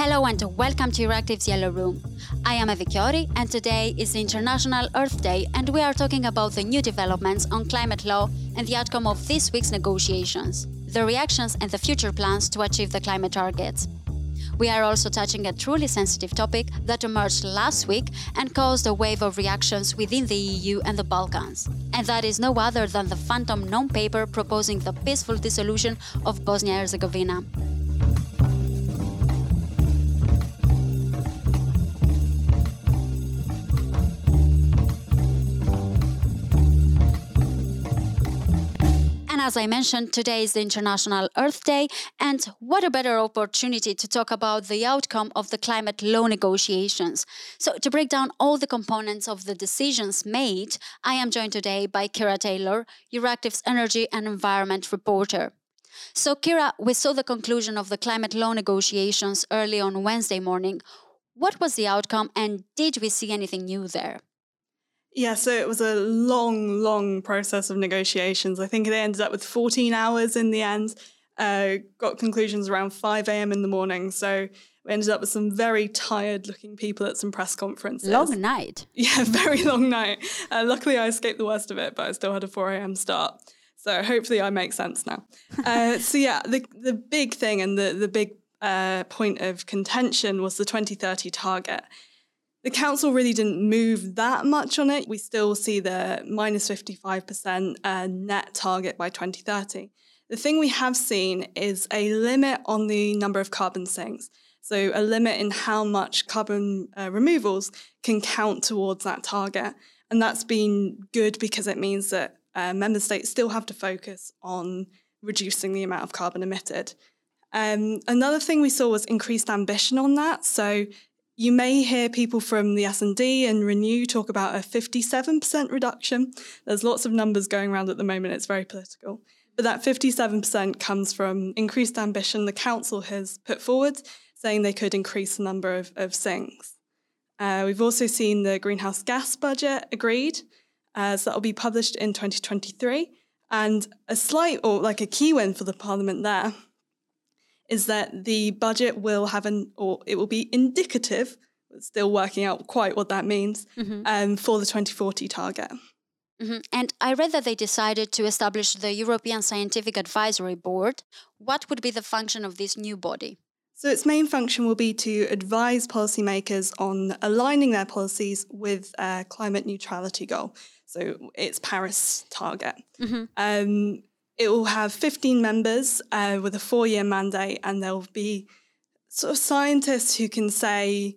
Hello and welcome to Euractiv's Yellow Room. I am Evi Chiori and today is International Earth Day and we are talking about the new developments on climate law and the outcome of this week's negotiations, the reactions and the future plans to achieve the climate targets. We are also touching a truly sensitive topic that emerged last week and caused a wave of reactions within the EU and the Balkans. And that is no other than the phantom non paper proposing the peaceful dissolution of Bosnia Herzegovina. As I mentioned, today is the International Earth Day, and what a better opportunity to talk about the outcome of the climate law negotiations. So, to break down all the components of the decisions made, I am joined today by Kira Taylor, Euractiv's energy and environment reporter. So, Kira, we saw the conclusion of the climate law negotiations early on Wednesday morning. What was the outcome, and did we see anything new there? Yeah, so it was a long, long process of negotiations. I think they ended up with 14 hours in the end. Uh, got conclusions around 5 a.m. in the morning. So we ended up with some very tired looking people at some press conferences. Long night. Yeah, very long night. Uh, luckily, I escaped the worst of it, but I still had a 4 a.m. start. So hopefully, I make sense now. uh, so yeah, the the big thing and the the big uh, point of contention was the 2030 target. The council really didn't move that much on it. We still see the minus 55% uh, net target by 2030. The thing we have seen is a limit on the number of carbon sinks. So, a limit in how much carbon uh, removals can count towards that target. And that's been good because it means that uh, member states still have to focus on reducing the amount of carbon emitted. Um, another thing we saw was increased ambition on that. So you may hear people from the S&D and Renew talk about a 57% reduction. There's lots of numbers going around at the moment. It's very political. But that 57% comes from increased ambition the council has put forward, saying they could increase the number of, of sinks. Uh, we've also seen the greenhouse gas budget agreed, uh, so that will be published in 2023. And a slight, or like a key win for the parliament there, is that the budget will have an, or it will be indicative, still working out quite what that means, mm-hmm. um, for the 2040 target. Mm-hmm. And I read that they decided to establish the European Scientific Advisory Board. What would be the function of this new body? So, its main function will be to advise policymakers on aligning their policies with a climate neutrality goal. So, its Paris target. Mm-hmm. Um, it will have 15 members uh, with a four year mandate, and there will be sort of scientists who can say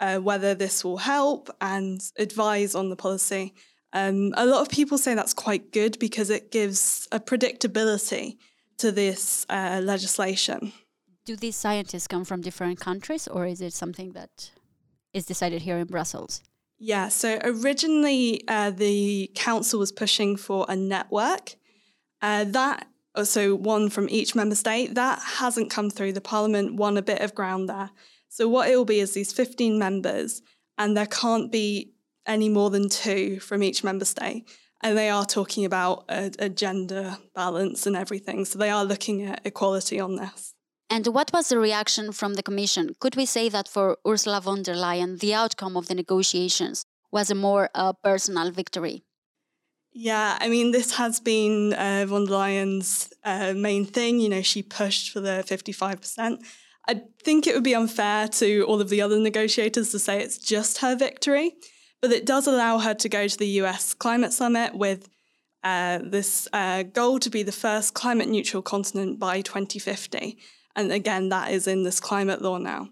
uh, whether this will help and advise on the policy. Um, a lot of people say that's quite good because it gives a predictability to this uh, legislation. Do these scientists come from different countries, or is it something that is decided here in Brussels? Yeah, so originally uh, the council was pushing for a network uh, that uh, so one from each member state that hasn't come through. The Parliament won a bit of ground there. So what it will be is these 15 members, and there can't be any more than two from each member state. And they are talking about a, a gender balance and everything. So they are looking at equality on this. And what was the reaction from the Commission? Could we say that for Ursula von der Leyen, the outcome of the negotiations was a more uh, personal victory? Yeah, I mean, this has been uh, von der Leyen's uh, main thing. You know, she pushed for the 55%. I think it would be unfair to all of the other negotiators to say it's just her victory, but it does allow her to go to the US climate summit with uh, this uh, goal to be the first climate neutral continent by 2050. And again, that is in this climate law now.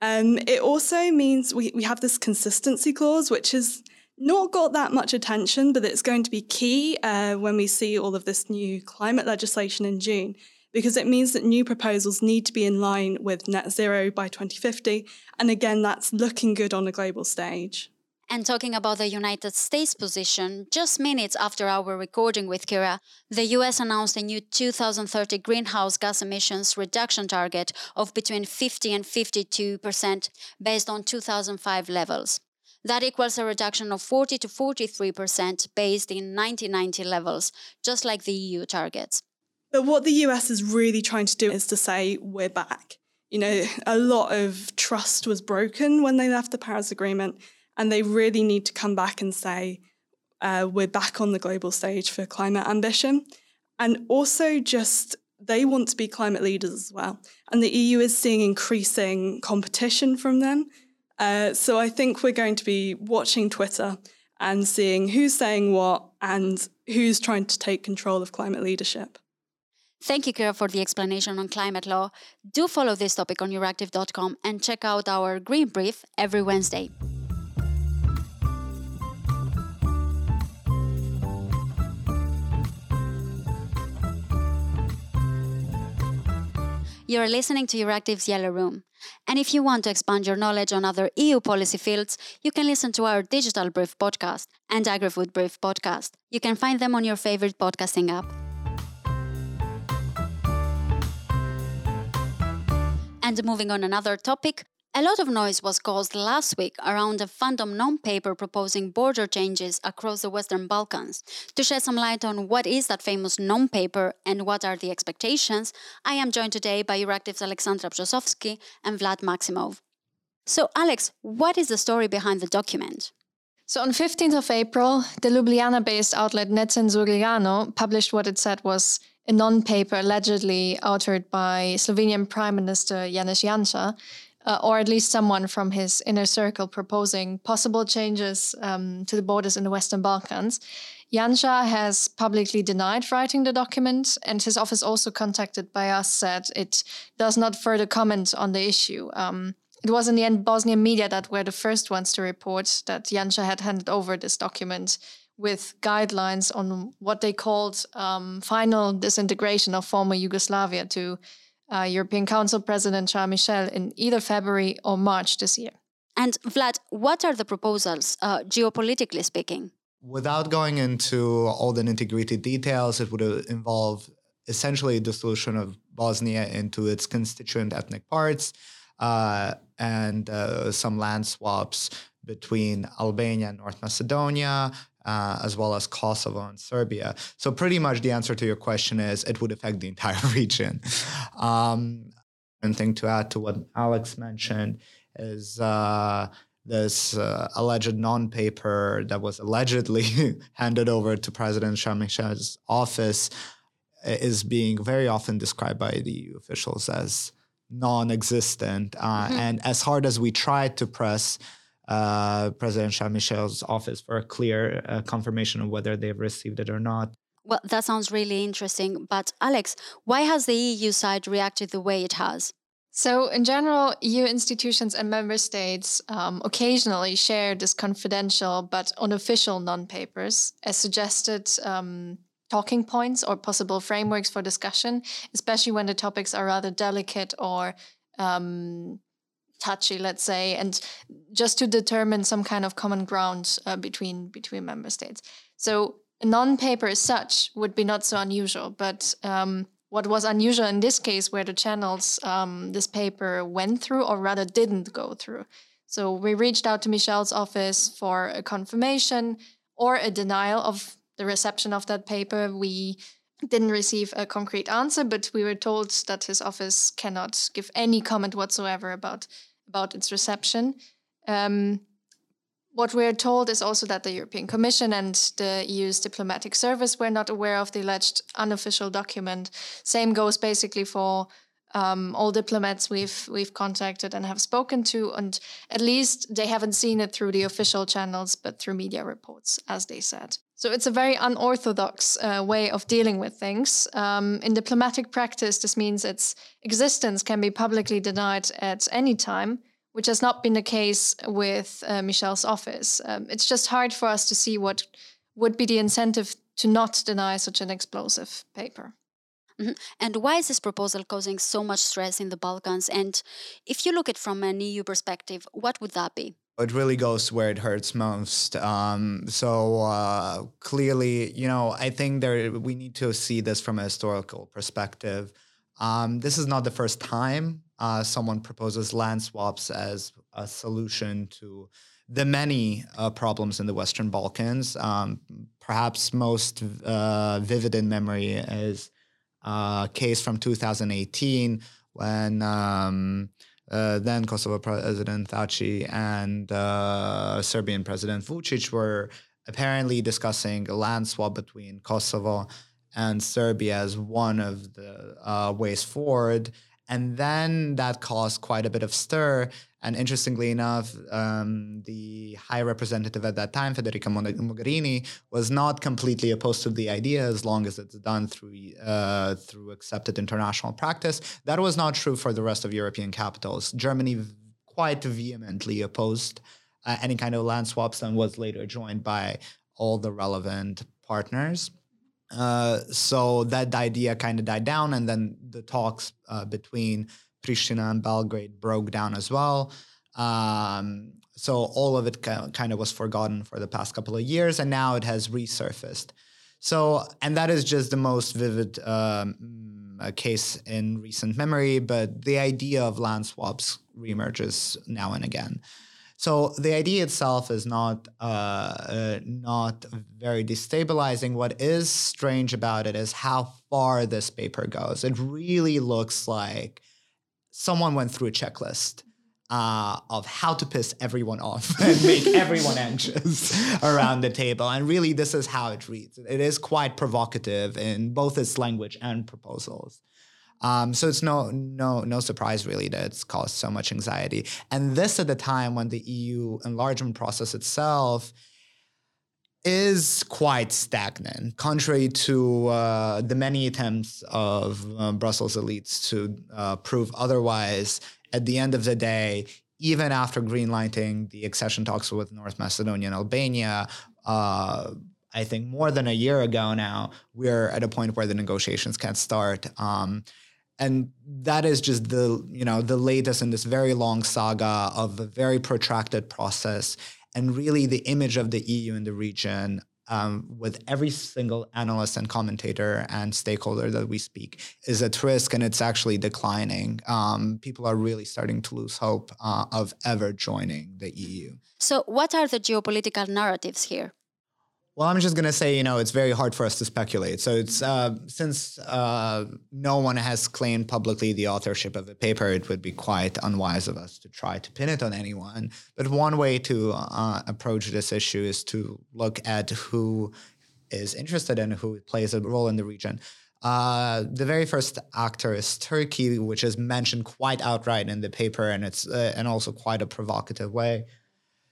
Um, it also means we, we have this consistency clause, which is not got that much attention, but it's going to be key uh, when we see all of this new climate legislation in June, because it means that new proposals need to be in line with net zero by 2050. And again, that's looking good on a global stage. And talking about the United States position, just minutes after our recording with Kira, the US announced a new 2030 greenhouse gas emissions reduction target of between 50 and 52% based on 2005 levels. That equals a reduction of 40 to 43% based in 1990 levels, just like the EU targets. But what the US is really trying to do is to say, we're back. you know, a lot of trust was broken when they left the Paris Agreement, and they really need to come back and say, uh, we're back on the global stage for climate ambition. And also, just they want to be climate leaders as well. And the EU is seeing increasing competition from them. Uh, so I think we're going to be watching Twitter and seeing who's saying what and who's trying to take control of climate leadership. Thank you, Kira, for the explanation on climate law. Do follow this topic on euractiv.com and check out our Green Brief every Wednesday. You're listening to Euractiv's Yellow Room. And if you want to expand your knowledge on other EU policy fields, you can listen to our Digital Brief podcast and AgriFood Brief podcast. You can find them on your favorite podcasting app. And moving on another topic, a lot of noise was caused last week around a Phantom non paper proposing border changes across the Western Balkans. To shed some light on what is that famous non paper and what are the expectations, I am joined today by Euractiv's Alexandra Brzozowski and Vlad Makszimov. So, Alex, what is the story behind the document? So on 15th of April, the Ljubljana-based outlet Necenzurirano published what it said was a non-paper allegedly authored by Slovenian Prime Minister Janez Janša, uh, or at least someone from his inner circle proposing possible changes um, to the borders in the Western Balkans. Janša has publicly denied writing the document, and his office, also contacted by us, said it does not further comment on the issue. Um, it was in the end Bosnian media that were the first ones to report that Janša had handed over this document with guidelines on what they called um, final disintegration of former Yugoslavia to uh, European Council President Charles Michel in either February or March this year. And Vlad, what are the proposals, uh, geopolitically speaking? Without going into all the nitty gritty details, it would involve essentially the dissolution of Bosnia into its constituent ethnic parts uh, and uh, some land swaps between Albania and North Macedonia, uh, as well as Kosovo and Serbia. So pretty much the answer to your question is it would affect the entire region. Um, and thing to add to what Alex mentioned is uh, this uh, alleged non-paper that was allegedly handed over to President Charles office uh, is being very often described by the EU officials as non-existent. Uh, mm-hmm. And as hard as we tried to press uh, President Charles Michel's office for a clear uh, confirmation of whether they've received it or not. Well, that sounds really interesting. But Alex, why has the EU side reacted the way it has? So, in general, EU institutions and member states um, occasionally share this confidential but unofficial non papers as suggested um, talking points or possible frameworks for discussion, especially when the topics are rather delicate or um, touchy, let's say, and just to determine some kind of common ground uh, between between member states. So a non-paper as such would be not so unusual, but um, what was unusual in this case, where the channels um, this paper went through, or rather didn't go through. So we reached out to Michel's office for a confirmation or a denial of the reception of that paper. We didn't receive a concrete answer, but we were told that his office cannot give any comment whatsoever about about its reception. Um, what we're told is also that the European Commission and the EU's diplomatic service were not aware of the alleged unofficial document. Same goes basically for um, all diplomats we've we've contacted and have spoken to, and at least they haven't seen it through the official channels, but through media reports, as they said. So it's a very unorthodox uh, way of dealing with things. Um, in diplomatic practice, this means its existence can be publicly denied at any time, which has not been the case with uh, Michel's office. Um, it's just hard for us to see what would be the incentive to not deny such an explosive paper. Mm-hmm. And why is this proposal causing so much stress in the Balkans? And if you look at it from an EU perspective, what would that be? It really goes where it hurts most. Um, so uh, clearly, you know, I think there we need to see this from a historical perspective. Um, this is not the first time uh, someone proposes land swaps as a solution to the many uh, problems in the Western Balkans. Um, perhaps most uh, vivid in memory is a case from 2018 when um, uh, then Kosovo President Thaci and uh, Serbian President Vucic were apparently discussing a land swap between Kosovo and Serbia as one of the uh, ways forward. And then that caused quite a bit of stir. And interestingly enough, um, the High Representative at that time, Federica Mogherini, was not completely opposed to the idea as long as it's done through uh, through accepted international practice. That was not true for the rest of European capitals. Germany quite vehemently opposed uh, any kind of land swaps and was later joined by all the relevant partners. Uh, so that idea kind of died down, and then the talks uh, between Pristina and Belgrade broke down as well. Um, so all of it kind of was forgotten for the past couple of years, and now it has resurfaced. So, and that is just the most vivid um, case in recent memory, but the idea of land swaps reemerges now and again. So the idea itself is not uh, uh, not very destabilizing. What is strange about it is how far this paper goes. It really looks like someone went through a checklist uh, of how to piss everyone off and make everyone anxious around the table. And really, this is how it reads. It is quite provocative in both its language and proposals. Um, so it's no no no surprise really that it's caused so much anxiety. And this at the time when the EU enlargement process itself is quite stagnant, contrary to uh, the many attempts of uh, Brussels elites to uh, prove otherwise. At the end of the day, even after greenlighting the accession talks with North Macedonia and Albania, uh, I think more than a year ago now, we're at a point where the negotiations can't start. Um, and that is just the you know the latest in this very long saga of a very protracted process and really the image of the eu in the region um, with every single analyst and commentator and stakeholder that we speak is at risk and it's actually declining. Um, people are really starting to lose hope uh, of ever joining the EU. So, what are the geopolitical narratives here? Well, I'm just going to say, you know, it's very hard for us to speculate. So it's uh, since uh, no one has claimed publicly the authorship of the paper, it would be quite unwise of us to try to pin it on anyone. But one way to uh, approach this issue is to look at who is interested and who plays a role in the region. Uh, the very first actor is Turkey, which is mentioned quite outright in the paper, and it's uh, and also quite a provocative way.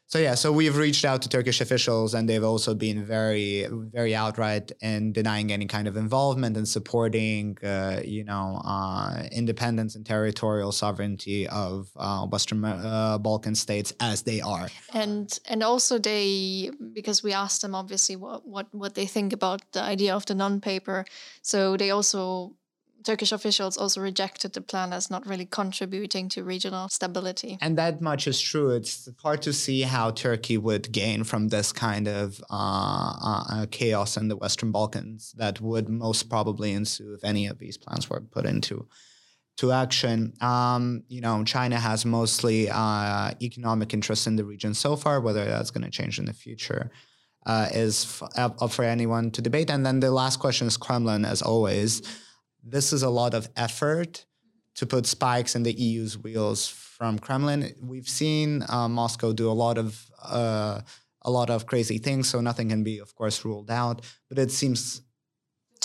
So yeah, so we've reached out to Turkish officials, and they've also been very, very outright in denying any kind of involvement and supporting, uh, you know, uh, independence and territorial sovereignty of uh, Western uh, Balkan states as they are. And and also they, because we asked them obviously what what what they think about the idea of the non-paper, so they also Turkish officials also rejected the plan as not really contributing to regional stability. And that much is true. It's hard to see how Turkey would gain from this kind of uh, uh, chaos in the Western Balkans that would most probably ensue if any of these plans were put into to action. Um, you know, China has mostly uh, economic interests in the region so far. Whether that's going to change in the future uh, is f- up for anyone to debate. And then the last question is Kremlin, as always this is a lot of effort to put spikes in the EU's wheels from Kremlin. We've seen uh, Moscow do a lot of uh, a lot of crazy things, so nothing can be, of course, ruled out. But it seems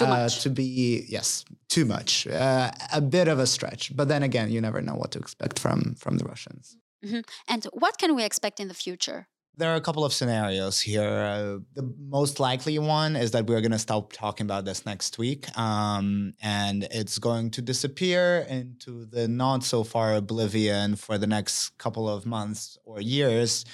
uh, to be yes, too much, uh, a bit of a stretch. But then again, you never know what to expect from from the Russians. Mm-hmm. And what can we expect in the future? There are a couple of scenarios here. Uh, the most likely one is that we're going to stop talking about this next week, um, and it's going to disappear into the not so far oblivion for the next couple of months or years.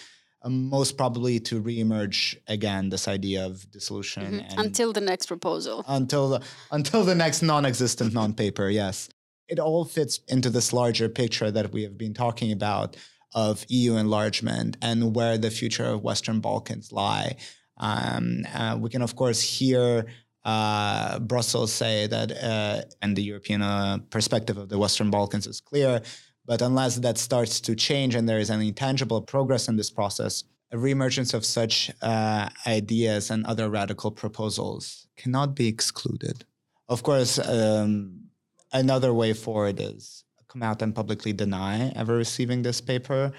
Um, most probably to reemerge again this idea of dissolution mm-hmm. until the next proposal until the until the next non-existent non-paper yes it all fits into this larger picture that we have been talking about of EU enlargement and where the future of Western Balkans lie. Um, uh, we can, of course, hear uh, Brussels say that, uh, and the European uh, perspective of the Western Balkans is clear. But unless that starts to change and there is any tangible progress in this process, a reemergence of such uh, ideas and other radical proposals cannot be excluded. Of course, um, another way forward is come out and publicly deny ever receiving this paper,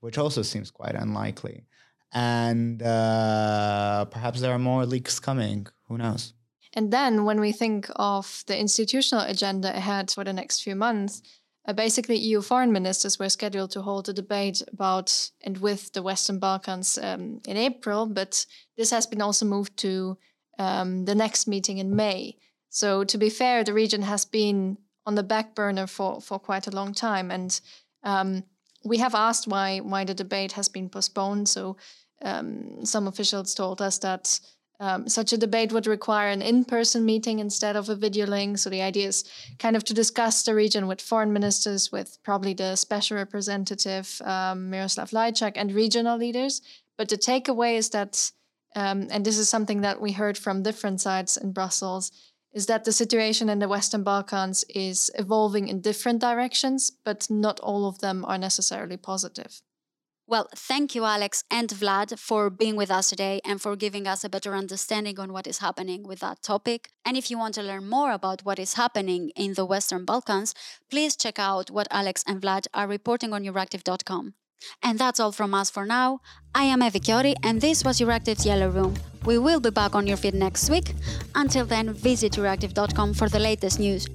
which also seems quite unlikely. And uh, perhaps there are more leaks coming. Who knows? And then when we think of the institutional agenda ahead for the next few months, uh, basically EU foreign ministers were scheduled to hold a debate about and with the Western Balkans um, in April, but this has been also moved to um, the next meeting in May. So to be fair, the region has been on the back burner for, for quite a long time, and um, we have asked why why the debate has been postponed. So um, some officials told us that um, such a debate would require an in person meeting instead of a video link. So the idea is kind of to discuss the region with foreign ministers, with probably the special representative, um, Miroslav Lajčák, and regional leaders. But the takeaway is that, um, and this is something that we heard from different sides in Brussels, is that the situation in the Western Balkans is evolving in different directions, but not all of them are necessarily positive. Well, thank you, Alex and Vlad, for being with us today and for giving us a better understanding on what is happening with that topic. And if you want to learn more about what is happening in the Western Balkans, please check out what Alex and Vlad are reporting on Euractiv.com. And that's all from us for now. I am Evi Chiori, and this was Your Euractiv's Yellow Room. We will be back on your feed next week. Until then, visit Euractiv.com for the latest news.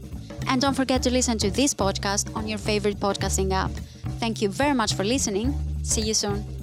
And don't forget to listen to this podcast on your favorite podcasting app. Thank you very much for listening. See you soon.